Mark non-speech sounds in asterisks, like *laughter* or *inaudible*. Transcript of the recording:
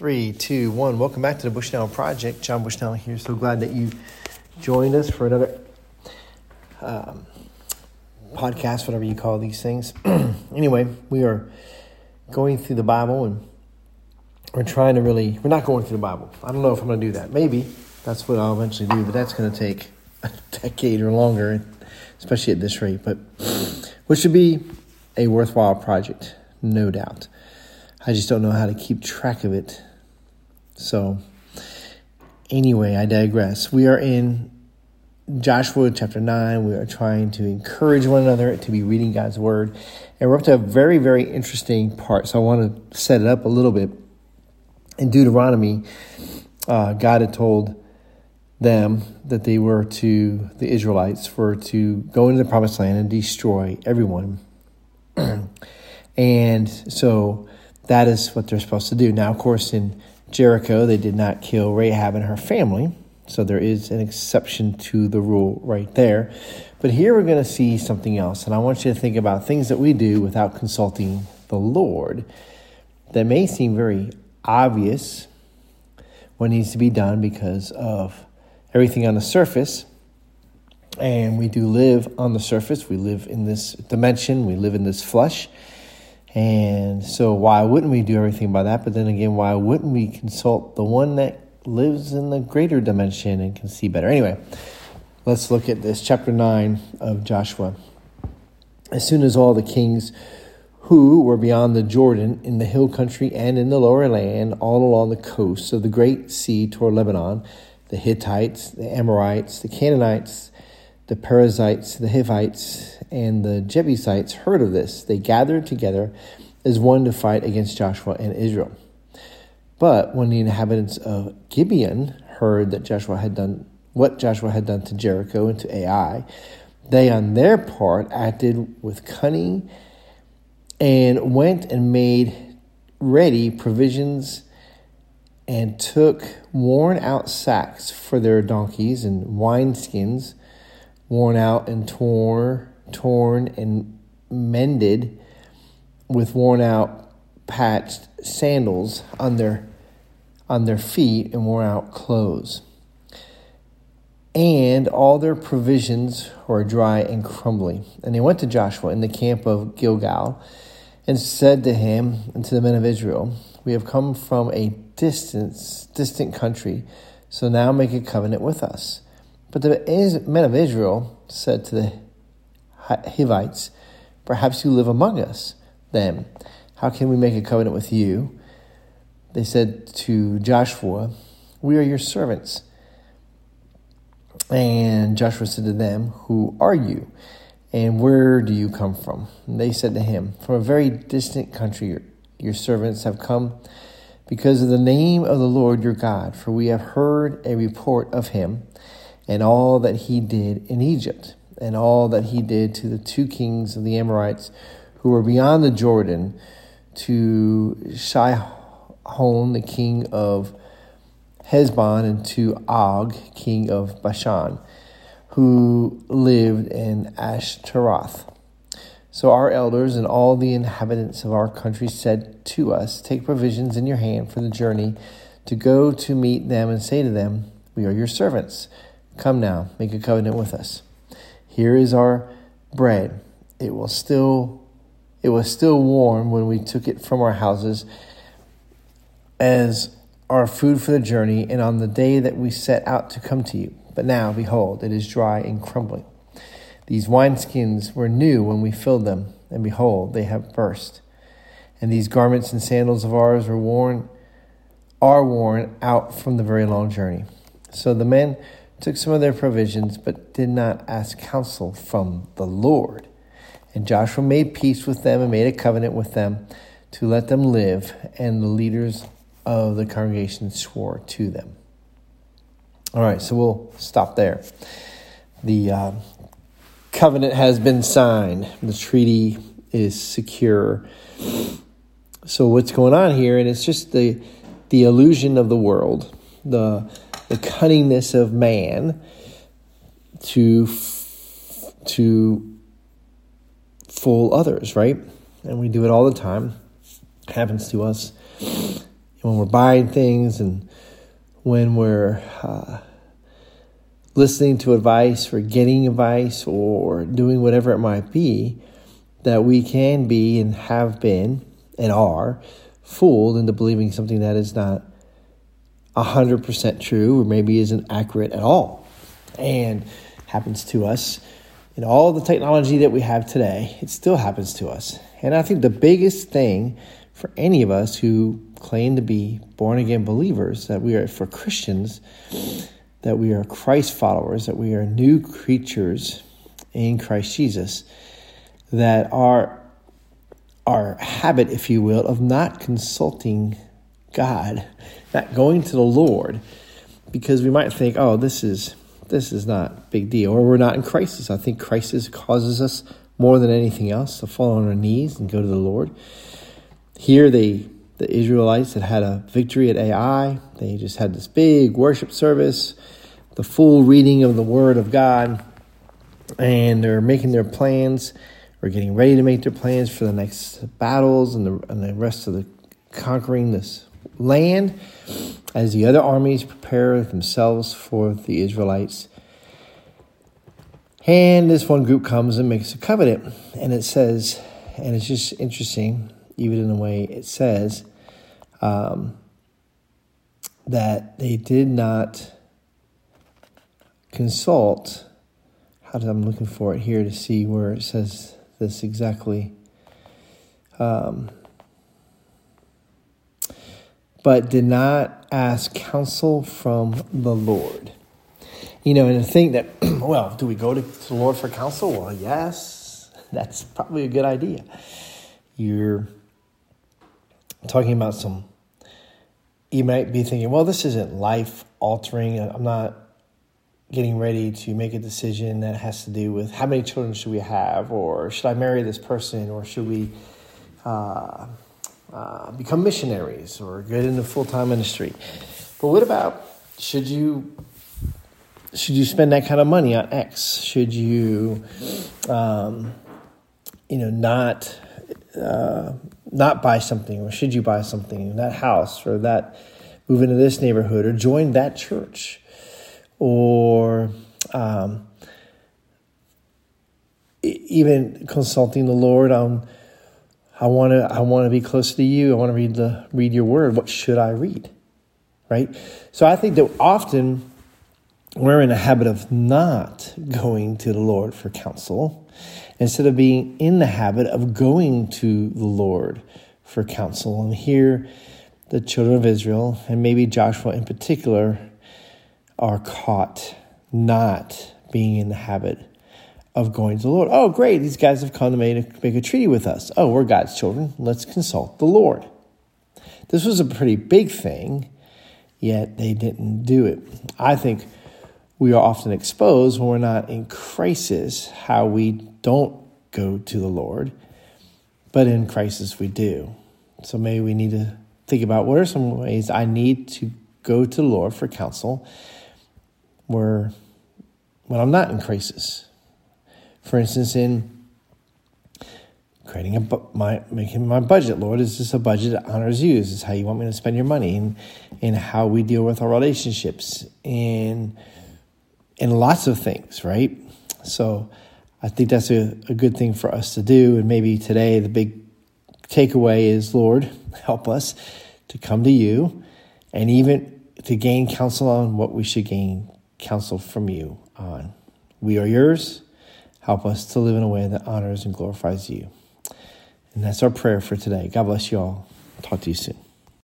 Three, two, one. Welcome back to the Bushnell Project. John Bushnell here. So glad that you joined us for another um, podcast, whatever you call these things. *clears throat* anyway, we are going through the Bible and we're trying to really, we're not going through the Bible. I don't know if I'm going to do that. Maybe that's what I'll eventually do, but that's going to take *laughs* a decade or longer, especially at this rate. But *sniffs* which should be a worthwhile project, no doubt. I just don't know how to keep track of it. So, anyway, I digress. We are in Joshua chapter 9. We are trying to encourage one another to be reading God's word. And we're up to a very, very interesting part. So, I want to set it up a little bit. In Deuteronomy, uh, God had told them that they were to, the Israelites were to go into the promised land and destroy everyone. *clears throat* and so, that is what they're supposed to do. Now, of course, in Jericho, they did not kill Rahab and her family. So there is an exception to the rule right there. But here we're going to see something else. And I want you to think about things that we do without consulting the Lord that may seem very obvious what needs to be done because of everything on the surface. And we do live on the surface. We live in this dimension. We live in this flesh. And so, why wouldn't we do everything by that? But then again, why wouldn't we consult the one that lives in the greater dimension and can see better? Anyway, let's look at this. Chapter 9 of Joshua. As soon as all the kings who were beyond the Jordan in the hill country and in the lower land, all along the coast of the great sea toward Lebanon, the Hittites, the Amorites, the Canaanites, the Perizzites, the Hivites, and the Jebusites heard of this. They gathered together as one to fight against Joshua and Israel. But when the inhabitants of Gibeon heard that Joshua had done what Joshua had done to Jericho and to Ai, they on their part acted with cunning and went and made ready provisions and took worn out sacks for their donkeys and wineskins worn out and torn, torn and mended with worn out patched sandals on their on their feet and worn out clothes. And all their provisions were dry and crumbly. And they went to Joshua in the camp of Gilgal and said to him and to the men of Israel, We have come from a distance, distant country, so now make a covenant with us but the men of Israel said to the Hivites, Perhaps you live among us then. How can we make a covenant with you? They said to Joshua, We are your servants. And Joshua said to them, Who are you? And where do you come from? And they said to him, From a very distant country, your, your servants have come because of the name of the Lord your God, for we have heard a report of him and all that he did in Egypt, and all that he did to the two kings of the Amorites who were beyond the Jordan, to Shihon, the king of Heshbon, and to Og, king of Bashan, who lived in Ashtaroth. So our elders and all the inhabitants of our country said to us, Take provisions in your hand for the journey to go to meet them and say to them, We are your servants. Come now, make a covenant with us. Here is our bread. It will still it was still warm when we took it from our houses as our food for the journey and on the day that we set out to come to you. But now, behold, it is dry and crumbling. These wineskins were new when we filled them, and behold, they have burst. And these garments and sandals of ours were worn, are worn out from the very long journey. So the men took some of their provisions, but did not ask counsel from the Lord. And Joshua made peace with them and made a covenant with them to let them live, and the leaders of the congregation swore to them. All right, so we'll stop there. The uh, covenant has been signed, the treaty is secure. So, what's going on here? And it's just the, the illusion of the world, the the cunningness of man to to fool others, right? And we do it all the time. It happens to us when we're buying things and when we're uh, listening to advice or getting advice or doing whatever it might be, that we can be and have been and are fooled into believing something that is not 100% true or maybe isn't accurate at all. And happens to us in all the technology that we have today, it still happens to us. And I think the biggest thing for any of us who claim to be born again believers, that we are for Christians, that we are Christ followers, that we are new creatures in Christ Jesus, that our our habit, if you will, of not consulting God, not going to the Lord, because we might think, oh, this is this is not big deal, or we're not in crisis. I think crisis causes us more than anything else to fall on our knees and go to the Lord. Here, they the Israelites had had a victory at Ai. They just had this big worship service, the full reading of the Word of God, and they're making their plans. We're getting ready to make their plans for the next battles and the, and the rest of the conquering this land as the other armies prepare themselves for the Israelites. And this one group comes and makes a covenant. And it says, and it's just interesting, even in the way it says, um, that they did not consult. How did I'm looking for it here to see where it says this exactly. Um, but did not ask counsel from the Lord. You know, and to think that, *clears throat* well, do we go to the Lord for counsel? Well, yes, *laughs* that's probably a good idea. You're talking about some, you might be thinking, well, this isn't life altering. I'm not getting ready to make a decision that has to do with how many children should we have, or should I marry this person, or should we. Uh, uh, become missionaries or get into full time ministry. But what about should you should you spend that kind of money on X? Should you, um, you know, not uh, not buy something, or should you buy something? That house, or that move into this neighborhood, or join that church, or um, even consulting the Lord on I want to I want to be close to you. I want to read the read your word. What should I read? Right? So I think that often we're in a habit of not going to the Lord for counsel instead of being in the habit of going to the Lord for counsel. And here the children of Israel and maybe Joshua in particular are caught not being in the habit of going to the Lord. Oh, great, these guys have come to make, a treaty with us. Oh, we're God's children. Let's consult the Lord. This was a pretty big thing, yet they didn't do it. I think we are often exposed when we're not in crisis how we don't go to the Lord, but in crisis we do. So maybe we need to think about what are some ways I need to go to the Lord for counsel where when I'm not in crisis for instance, in creating a my making my budget, Lord, is this a budget that honors you? Is this how you want me to spend your money? And in how we deal with our relationships and in lots of things, right? So I think that's a, a good thing for us to do. And maybe today the big takeaway is, Lord, *laughs* help us to come to you and even to gain counsel on what we should gain counsel from you on. We are yours. Help us to live in a way that honors and glorifies you. And that's our prayer for today. God bless you all. Talk to you soon.